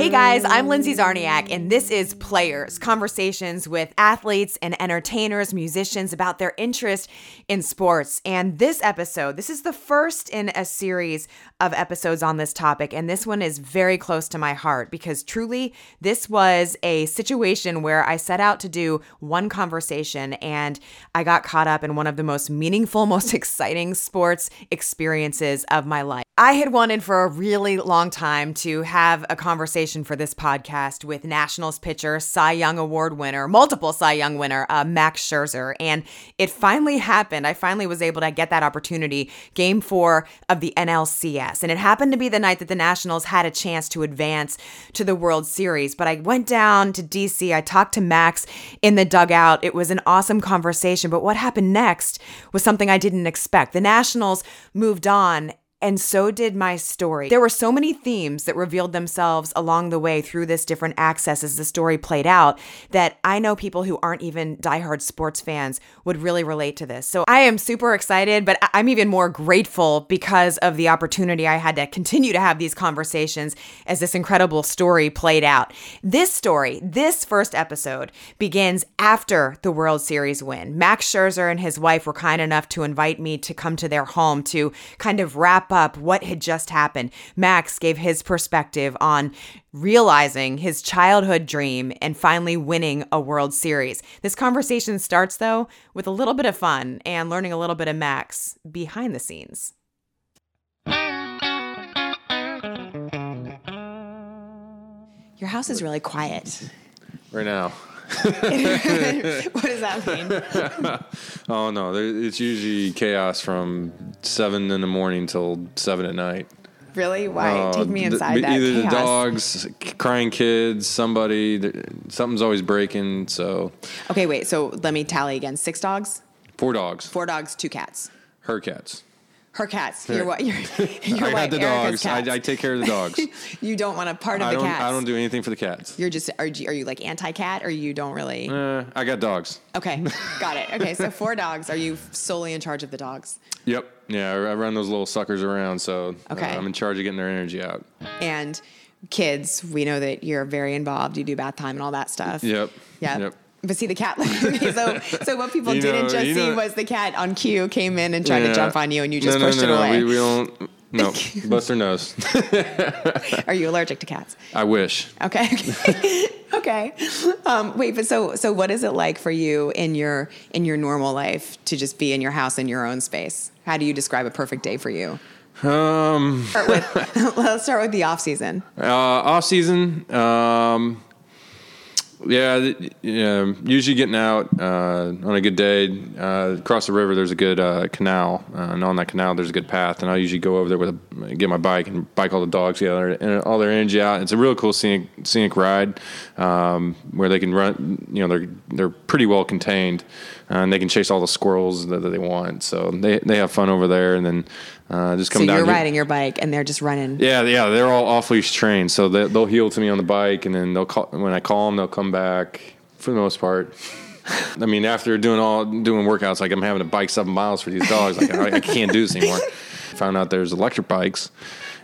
Hey guys, I'm Lindsay Czarniak, and this is Players Conversations with athletes and entertainers, musicians about their interest in sports. And this episode, this is the first in a series of episodes on this topic, and this one is very close to my heart because truly, this was a situation where I set out to do one conversation and I got caught up in one of the most meaningful, most exciting sports experiences of my life. I had wanted for a really long time to have a conversation for this podcast with Nationals pitcher, Cy Young Award winner, multiple Cy Young winner, uh, Max Scherzer. And it finally happened. I finally was able to get that opportunity, game four of the NLCS. And it happened to be the night that the Nationals had a chance to advance to the World Series. But I went down to DC. I talked to Max in the dugout. It was an awesome conversation. But what happened next was something I didn't expect. The Nationals moved on and so did my story. There were so many themes that revealed themselves along the way through this different access as the story played out that I know people who aren't even diehard sports fans would really relate to this. So I am super excited, but I'm even more grateful because of the opportunity I had to continue to have these conversations as this incredible story played out. This story, this first episode, begins after the World Series win. Max Scherzer and his wife were kind enough to invite me to come to their home to kind of wrap up what had just happened. Max gave his perspective on realizing his childhood dream and finally winning a World Series. This conversation starts, though, with a little bit of fun and learning a little bit of Max behind the scenes. Your house is really quiet. Right now. what does that mean? oh no, it's usually chaos from seven in the morning till seven at night. Really? Why? Uh, Take me inside the, that Either chaos. the dogs, crying kids, somebody, something's always breaking. So. Okay, wait. So let me tally again. Six dogs. Four dogs. Four dogs. Two cats. Her cats. Her cats. You're what? You're, you're I got the dogs. I, I, take care of the dogs. you don't want a part of I the cats. I don't do anything for the cats. You're just are you, are you like anti-cat or you don't really? Uh, I got dogs. Okay, got it. Okay, so four dogs. Are you solely in charge of the dogs? Yep. Yeah, I run those little suckers around, so okay. Uh, I'm in charge of getting their energy out. And kids, we know that you're very involved. You do bath time and all that stuff. Yep. Yep. Yep. But see the cat. so so what people You didn't know- just see know- was the cat on cue came in and tried to jump on you and you just no, pushed no, it no, away. We, we don't. No, bust their nose. Are you allergic to cats? I wish. Okay. okay. Um, wait, but so so what is it like for you in your in your normal life to just be in your house in your own space? How do you describe a perfect day for you? Um, Start with, let's start with the off season. uh, off season. Um, yeah, yeah. Usually getting out uh, on a good day uh, across the river. There's a good uh, canal, uh, and on that canal there's a good path. And I usually go over there with a, get my bike and bike all the dogs together and all their energy out. It's a real cool scenic scenic ride um, where they can run. You know, they're they're pretty well contained, uh, and they can chase all the squirrels that, that they want. So they they have fun over there, and then uh, just come So down. you're here- riding your bike and they're just running. Yeah, yeah, they're all off leash trained, so they, they'll heel to me on the bike, and then they'll call when I call them, they'll come back for the most part. I mean, after doing all doing workouts, like I'm having to bike seven miles for these dogs, like I, I can't do this anymore. Found out there's electric bikes,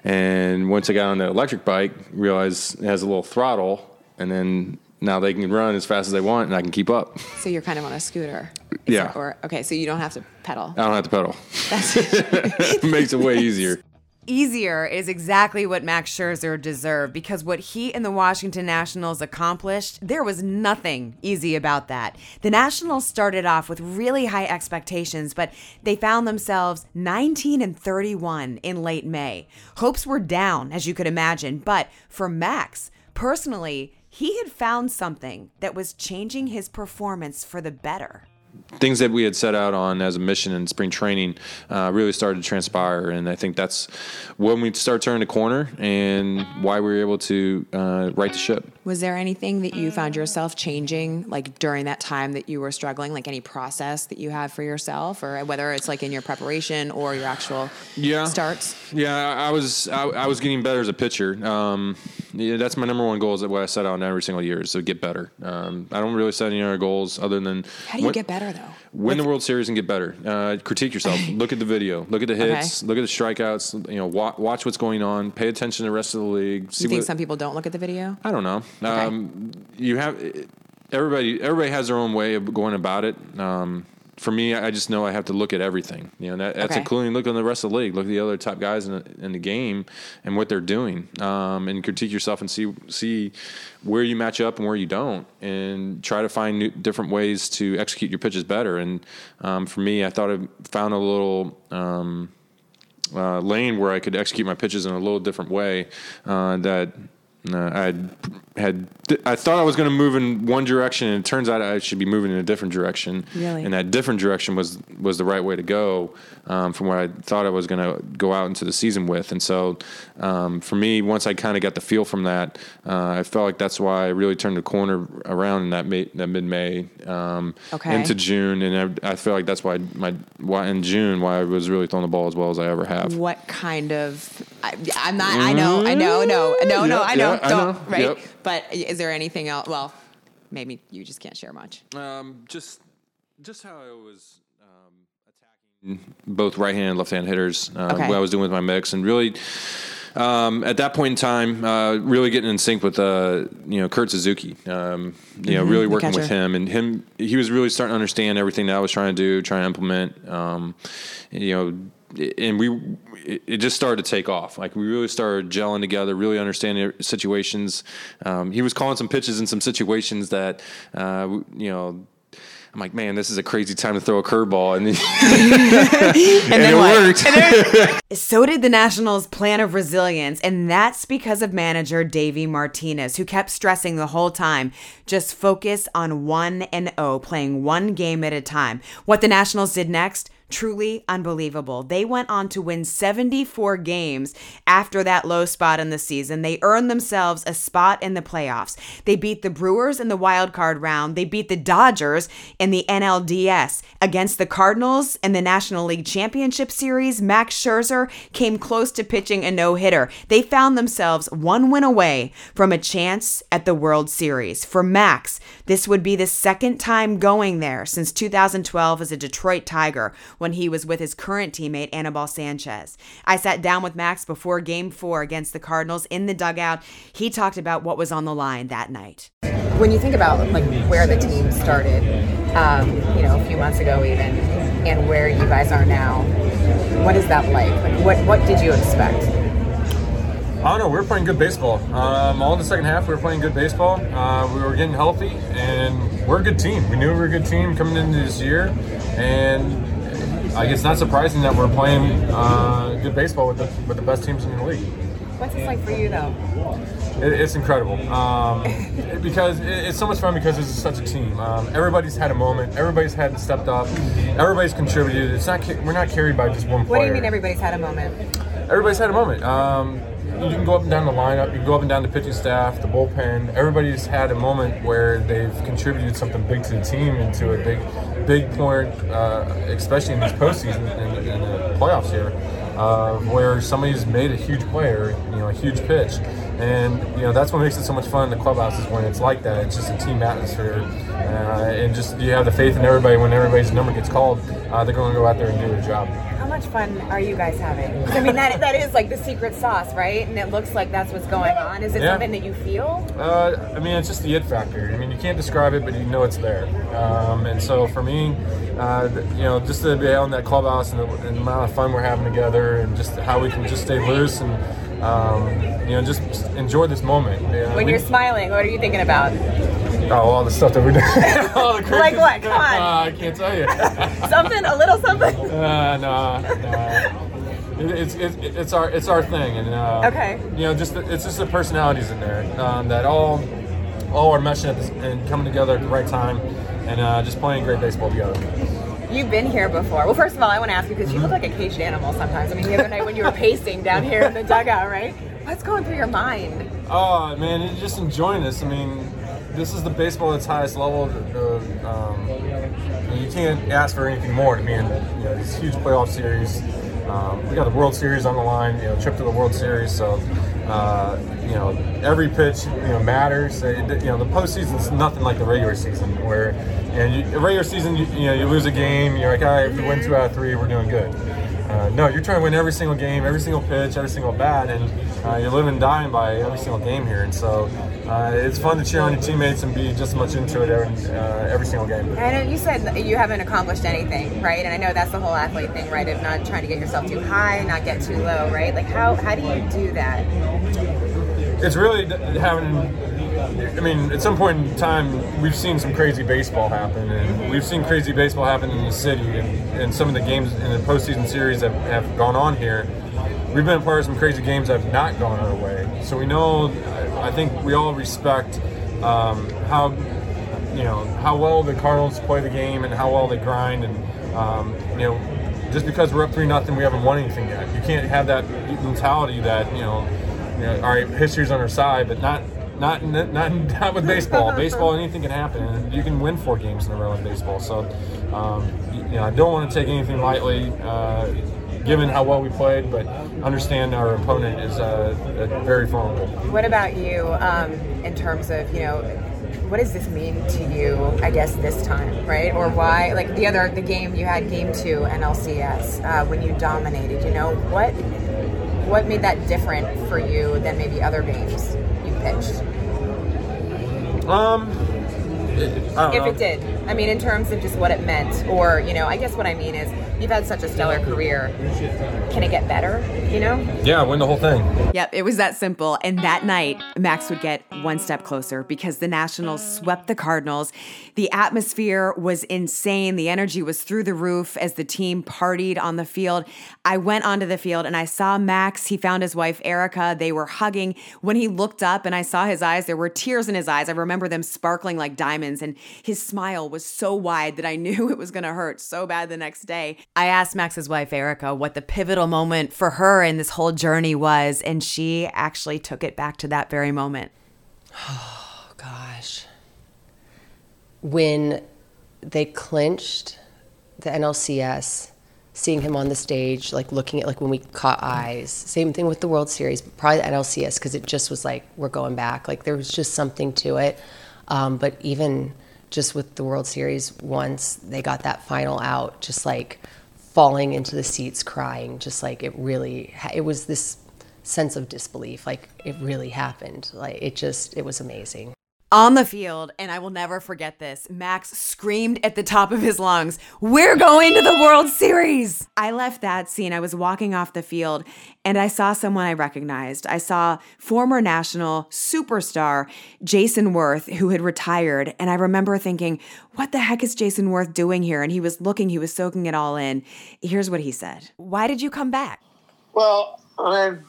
and once I got on the electric bike, realized it has a little throttle, and then now they can run as fast as they want, and I can keep up. So you're kind of on a scooter. Yeah. Or okay, so you don't have to pedal. I don't have to pedal. That's it makes it way easier. easier is exactly what Max Scherzer deserved because what he and the Washington Nationals accomplished, there was nothing easy about that. The Nationals started off with really high expectations, but they found themselves 19 and 31 in late May. Hopes were down, as you could imagine, but for Max, personally, he had found something that was changing his performance for the better. Things that we had set out on as a mission in spring training uh, really started to transpire, and I think that's when we start turning the corner and why we were able to uh, right the ship. Was there anything that you found yourself changing, like during that time that you were struggling, like any process that you have for yourself, or whether it's like in your preparation or your actual Yeah. starts? Yeah, I I was I, I was getting better as a pitcher. Um, yeah, that's my number one goal. Is what I set out every single year is to get better. Um, I don't really set any other goals other than how do you get better though? Win the World Series and get better. Uh, critique yourself. look at the video. Look at the hits. Okay. Look at the strikeouts. You know, watch, watch, what's going on. Pay attention to the rest of the league. See you think what, some people don't look at the video? I don't know. Okay. Um, you have everybody. Everybody has their own way of going about it. Um, for me, I just know I have to look at everything. You know, that, that's okay. including looking at the rest of the league, look at the other top guys in the, in the game and what they're doing, um, and critique yourself and see see where you match up and where you don't, and try to find new, different ways to execute your pitches better. And um, for me, I thought I found a little. Um, uh, lane where I could execute my pitches in a little different way uh, that uh, I had I thought I was going to move in one direction, and it turns out I should be moving in a different direction. Really? And that different direction was was the right way to go um, from what I thought I was going to go out into the season with. And so, um, for me, once I kind of got the feel from that, uh, I felt like that's why I really turned the corner around in that, May, that mid May um, okay. into June, and I, I, feel like that's why my why in June why I was really throwing the ball as well as I ever have. What kind of? I, am not. I know. I know. No. No. No. I know. Yeah, don't. I know. Right. Yep. But is there anything else? Well, maybe you just can't share much. Um, just just how I was um, attacking both right hand and left hand hitters. Uh, okay. What I was doing with my mix, and really. Um, at that point in time, uh, really getting in sync with uh, you know Kurt Suzuki. Um, you know, mm-hmm, really working with him, and him. He was really starting to understand everything that I was trying to do, trying to implement. Um, you know, and we it just started to take off. Like we really started gelling together, really understanding situations. Um, he was calling some pitches in some situations that uh, you know. I'm like, man, this is a crazy time to throw a curveball, and, and, and it what? worked. And so did the Nationals' plan of resilience, and that's because of manager Davey Martinez, who kept stressing the whole time, just focus on one and O, oh, playing one game at a time. What the Nationals did next truly unbelievable. They went on to win 74 games after that low spot in the season. They earned themselves a spot in the playoffs. They beat the Brewers in the wild card round. They beat the Dodgers in the NLDS. Against the Cardinals in the National League Championship Series, Max Scherzer came close to pitching a no-hitter. They found themselves one win away from a chance at the World Series. For Max, this would be the second time going there since 2012 as a Detroit Tiger when he was with his current teammate, Anibal Sanchez. I sat down with Max before game four against the Cardinals in the dugout. He talked about what was on the line that night. When you think about like where the team started, um, you know, a few months ago even, and where you guys are now, what is that like? Like, what what did you expect? I don't know. We were playing good baseball. Um, all in the second half, we were playing good baseball. Uh, we were getting healthy, and we're a good team. We knew we were a good team coming into this year, and I guess it's not surprising that we're playing uh, good baseball with the with the best teams in the league. What's it like for you though? It, it's incredible um, because it, it's so much fun because it's such a team. Um, everybody's had a moment. Everybody's had stepped up. Everybody's contributed. It's not we're not carried by just one player. What do you mean everybody's had a moment? Everybody's had a moment. Um, you can go up and down the lineup. You can go up and down the pitching staff, the bullpen. Everybody's had a moment where they've contributed something big to the team and to a big, big point, uh, especially in these postseason and in, the playoffs here, uh, where somebody's made a huge play or you know a huge pitch, and you know that's what makes it so much fun in the clubhouse is when it's like that. It's just a team atmosphere, uh, and just you have the faith in everybody. When everybody's number gets called, uh, they're going to go out there and do their job How much fun are you guys having? I mean, that that is like the secret sauce, right? And it looks like that's what's going on. Is it yeah. something that you feel? Uh, I mean, it's just the it factor. I mean, you can't describe it, but you know it's there. Um, and so for me, uh, you know, just to be out in that clubhouse and the, and the, amount of fun we're having together, and just how we can just stay loose and um, you know just enjoy this moment. when we, you're smiling, what are you thinking about? Oh, all the stuff that we're doing. all the crazy like what? Come on. Uh, I can't tell you. something, a little something. Uh, no, no. it's, it's it's our it's our thing, and uh, okay. You know, just the, it's just the personalities in there um, that all all are meshing this, and coming together at the right time, and uh, just playing great baseball together. You've been here before. Well, first of all, I want to ask you because you look like a caged animal sometimes. I mean, the other night when you were pacing down here in the dugout, right? What's going through your mind? Oh man, you're just enjoying this. I mean, this is the baseball at its highest level. The, um, you can't ask for anything more to be in you know, this huge playoff series. Um, we got the World Series on the line, you know, trip to the World Series. So Uh, you know, every pitch you know matters. Uh, you know, the postseason's nothing like the regular season, where and you, the regular season, you, you know, you lose a game, you're like, all right, if we win two out of three, we're doing good. Uh, no, you're trying to win every single game, every single pitch, every single bat, and uh, you're living and dying by every single game here. And so uh, it's fun to cheer on your teammates and be just as much into it every, uh, every single game. I know you said you haven't accomplished anything, right? And I know that's the whole athlete thing, right? Of not trying to get yourself too high, not get too low, right? Like how how do you do that? It's really having I mean, at some point in time, we've seen some crazy baseball happen, and we've seen crazy baseball happen in the city, and, and some of the games in the postseason series that have gone on here. We've been a part of some crazy games that have not gone our way. So we know, I think we all respect um, how, you know, how well the Cardinals play the game and how well they grind, and um, you know, just because we're up three nothing, we haven't won anything yet. You can't have that mentality that you know, you know, all right, history's on our side, but not not not not with baseball. baseball, anything can happen, you can win four games in a row in baseball. So, um, you know, I don't want to take anything lightly, uh, given how well we played, but understand our opponent is uh, very formidable. What about you, um, in terms of you know? What does this mean to you? I guess this time, right? Or why? Like the other, the game you had, game two NLCS, uh, when you dominated. You know what? What made that different for you than maybe other games? You pitched? Um, if know. it did. I mean, in terms of just what it meant, or you know, I guess what I mean is you've had such a stellar career. Can it get better? You know? Yeah, win the whole thing. Yep, it was that simple. And that night, Max would get one step closer because the Nationals swept the Cardinals. The atmosphere was insane. The energy was through the roof as the team partied on the field. I went onto the field and I saw Max. He found his wife Erica. They were hugging. When he looked up and I saw his eyes, there were tears in his eyes. I remember them sparkling like diamonds, and his smile was so wide that I knew it was going to hurt so bad the next day. I asked Max's wife, Erica, what the pivotal moment for her in this whole journey was, and she actually took it back to that very moment. Oh, gosh. When they clinched the NLCS, seeing him on the stage, like looking at like when we caught eyes. Same thing with the World Series, but probably the NLCS because it just was like we're going back. Like there was just something to it. Um, but even just with the World Series, once they got that final out, just like falling into the seats crying, just like it really, it was this sense of disbelief. Like it really happened. Like it just, it was amazing. On the field, and I will never forget this, Max screamed at the top of his lungs, We're going to the World Series! I left that scene. I was walking off the field and I saw someone I recognized. I saw former national superstar Jayson Werth, who had retired. And I remember thinking, What the heck is Jayson Werth doing here? And he was looking, he was soaking it all in. Here's what he said Why did you come back? Well, I mean,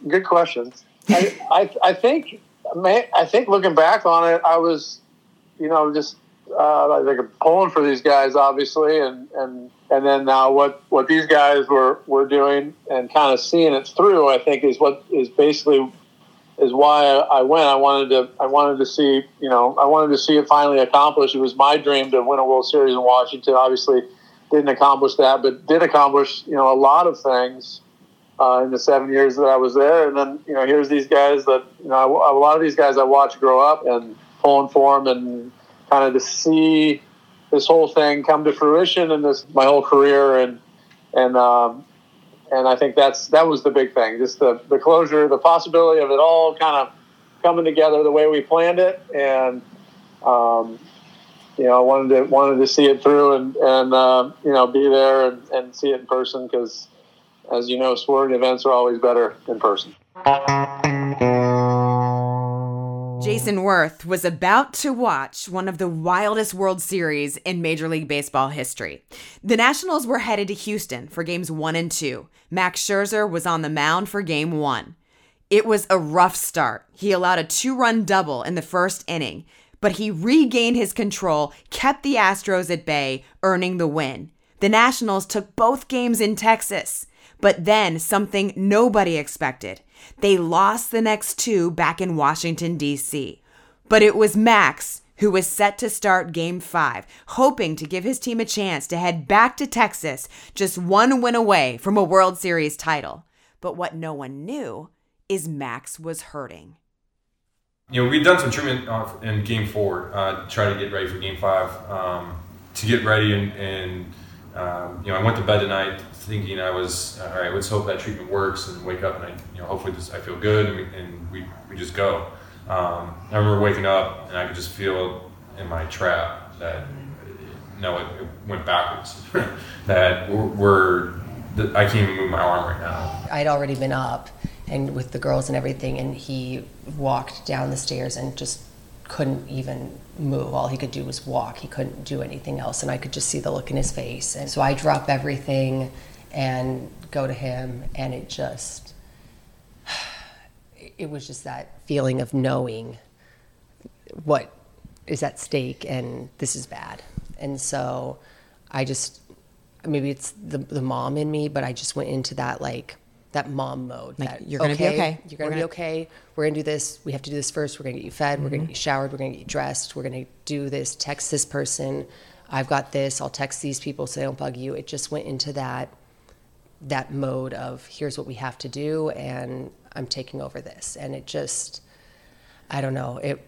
good questions. I, I, I think I think looking back on it, I was, you know, just uh, I think pulling for these guys, obviously, and and and then now what what these guys were were doing and kind of seeing it through, I think is what is basically is why I went. I wanted to I wanted to see you know I wanted to see it finally accomplished. It was my dream to win a World Series in Washington. Obviously, didn't accomplish that, but did accomplish you know a lot of things uh, in the seven years that I was there. And then, you know, here's these guys that, you know, a lot of these guys I watched grow up and pulling for them and kind of to see this whole thing come to fruition in this, my whole career. And, and, um, and I think that's, that was the big thing, just the, the closure, the possibility of it all kind of coming together the way we planned it. And, um, you know, I wanted to, wanted to see it through and, and, uh, you know, be there and, and see it in person because, as you know, sporting events are always better in person. Jayson Werth was about to watch one of the wildest World Series in Major League Baseball history. The Nationals were headed to Houston for games one and two. Max Scherzer was on the mound for game one. It was a rough start. He allowed a two run double in the first inning, but he regained his control, kept the Astros at bay, earning the win. The Nationals took both games in Texas. But then something nobody expected. They lost the next two back in Washington, D.C. But it was Max who was set to start game five, hoping to give his team a chance to head back to Texas, just one win away from a World Series title. But what no one knew is Max was hurting. You know, we'd done some treatment in game four, uh, try to get ready for game five. Um, to get ready and, and um, you know, I went to bed tonight thinking I was all right. Let's hope that treatment works and wake up and I, you know, hopefully this, I feel good and we, and we, we just go. Um, I remember waking up and I could just feel in my trap that no, it, it went backwards. that we're, we're I can't even move my arm right now. I'd already been up and with the girls and everything, and he walked down the stairs and just couldn't even move. All he could do was walk. He couldn't do anything else, and I could just see the look in his face. And so I drop everything and go to him, and it just it was just that feeling of knowing what is at stake and this is bad. And so I just maybe it's the the mom in me, but I just went into that like that mom mode. Like, that, you're gonna be okay. You're gonna We're be okay. We're gonna do this. We have to do this first. We're gonna get you fed. We're Mm-hmm. gonna get you showered. We're gonna get you dressed. We're gonna do this. Text this person. I've got this. I'll text these people so they don't bug you. It just went into that that mode of here's what we have to do and I'm taking over this. And it just I don't know. It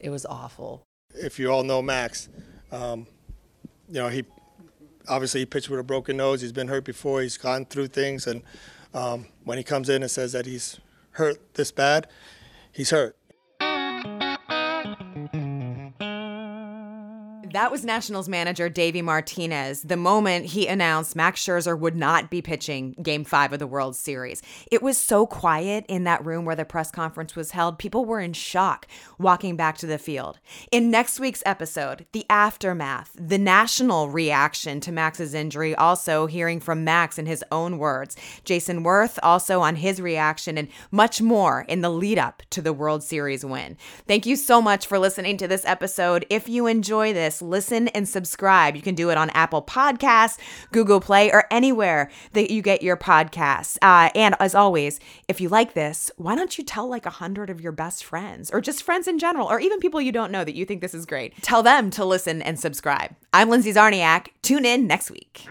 it was awful. if you all know Max, um, you know he obviously he pitched with a broken nose. He's been hurt before. He's gone through things, and um, when he comes in and says that he's hurt this bad, he's hurt. That was Nationals manager Davey Martinez the moment he announced Max Scherzer would not be pitching game five of the World Series. It was so quiet in that room where the press conference was held. People were in shock walking back to the field. In next week's episode, the aftermath, the national reaction to Max's injury, also hearing from Max in his own words. Jayson Werth also on his reaction and much more in the lead up to the World Series win. Thank you so much for listening to this episode. If you enjoy this, listen and subscribe. You can do it on Apple Podcasts, Google Play, or anywhere that you get your podcasts. Uh, and as always, if you like this, why don't you tell like a hundred of your best friends or just friends in general, or even people you don't know that you think this is great? Tell them to listen and subscribe. I'm Lindsay Czarniak. Tune in next week.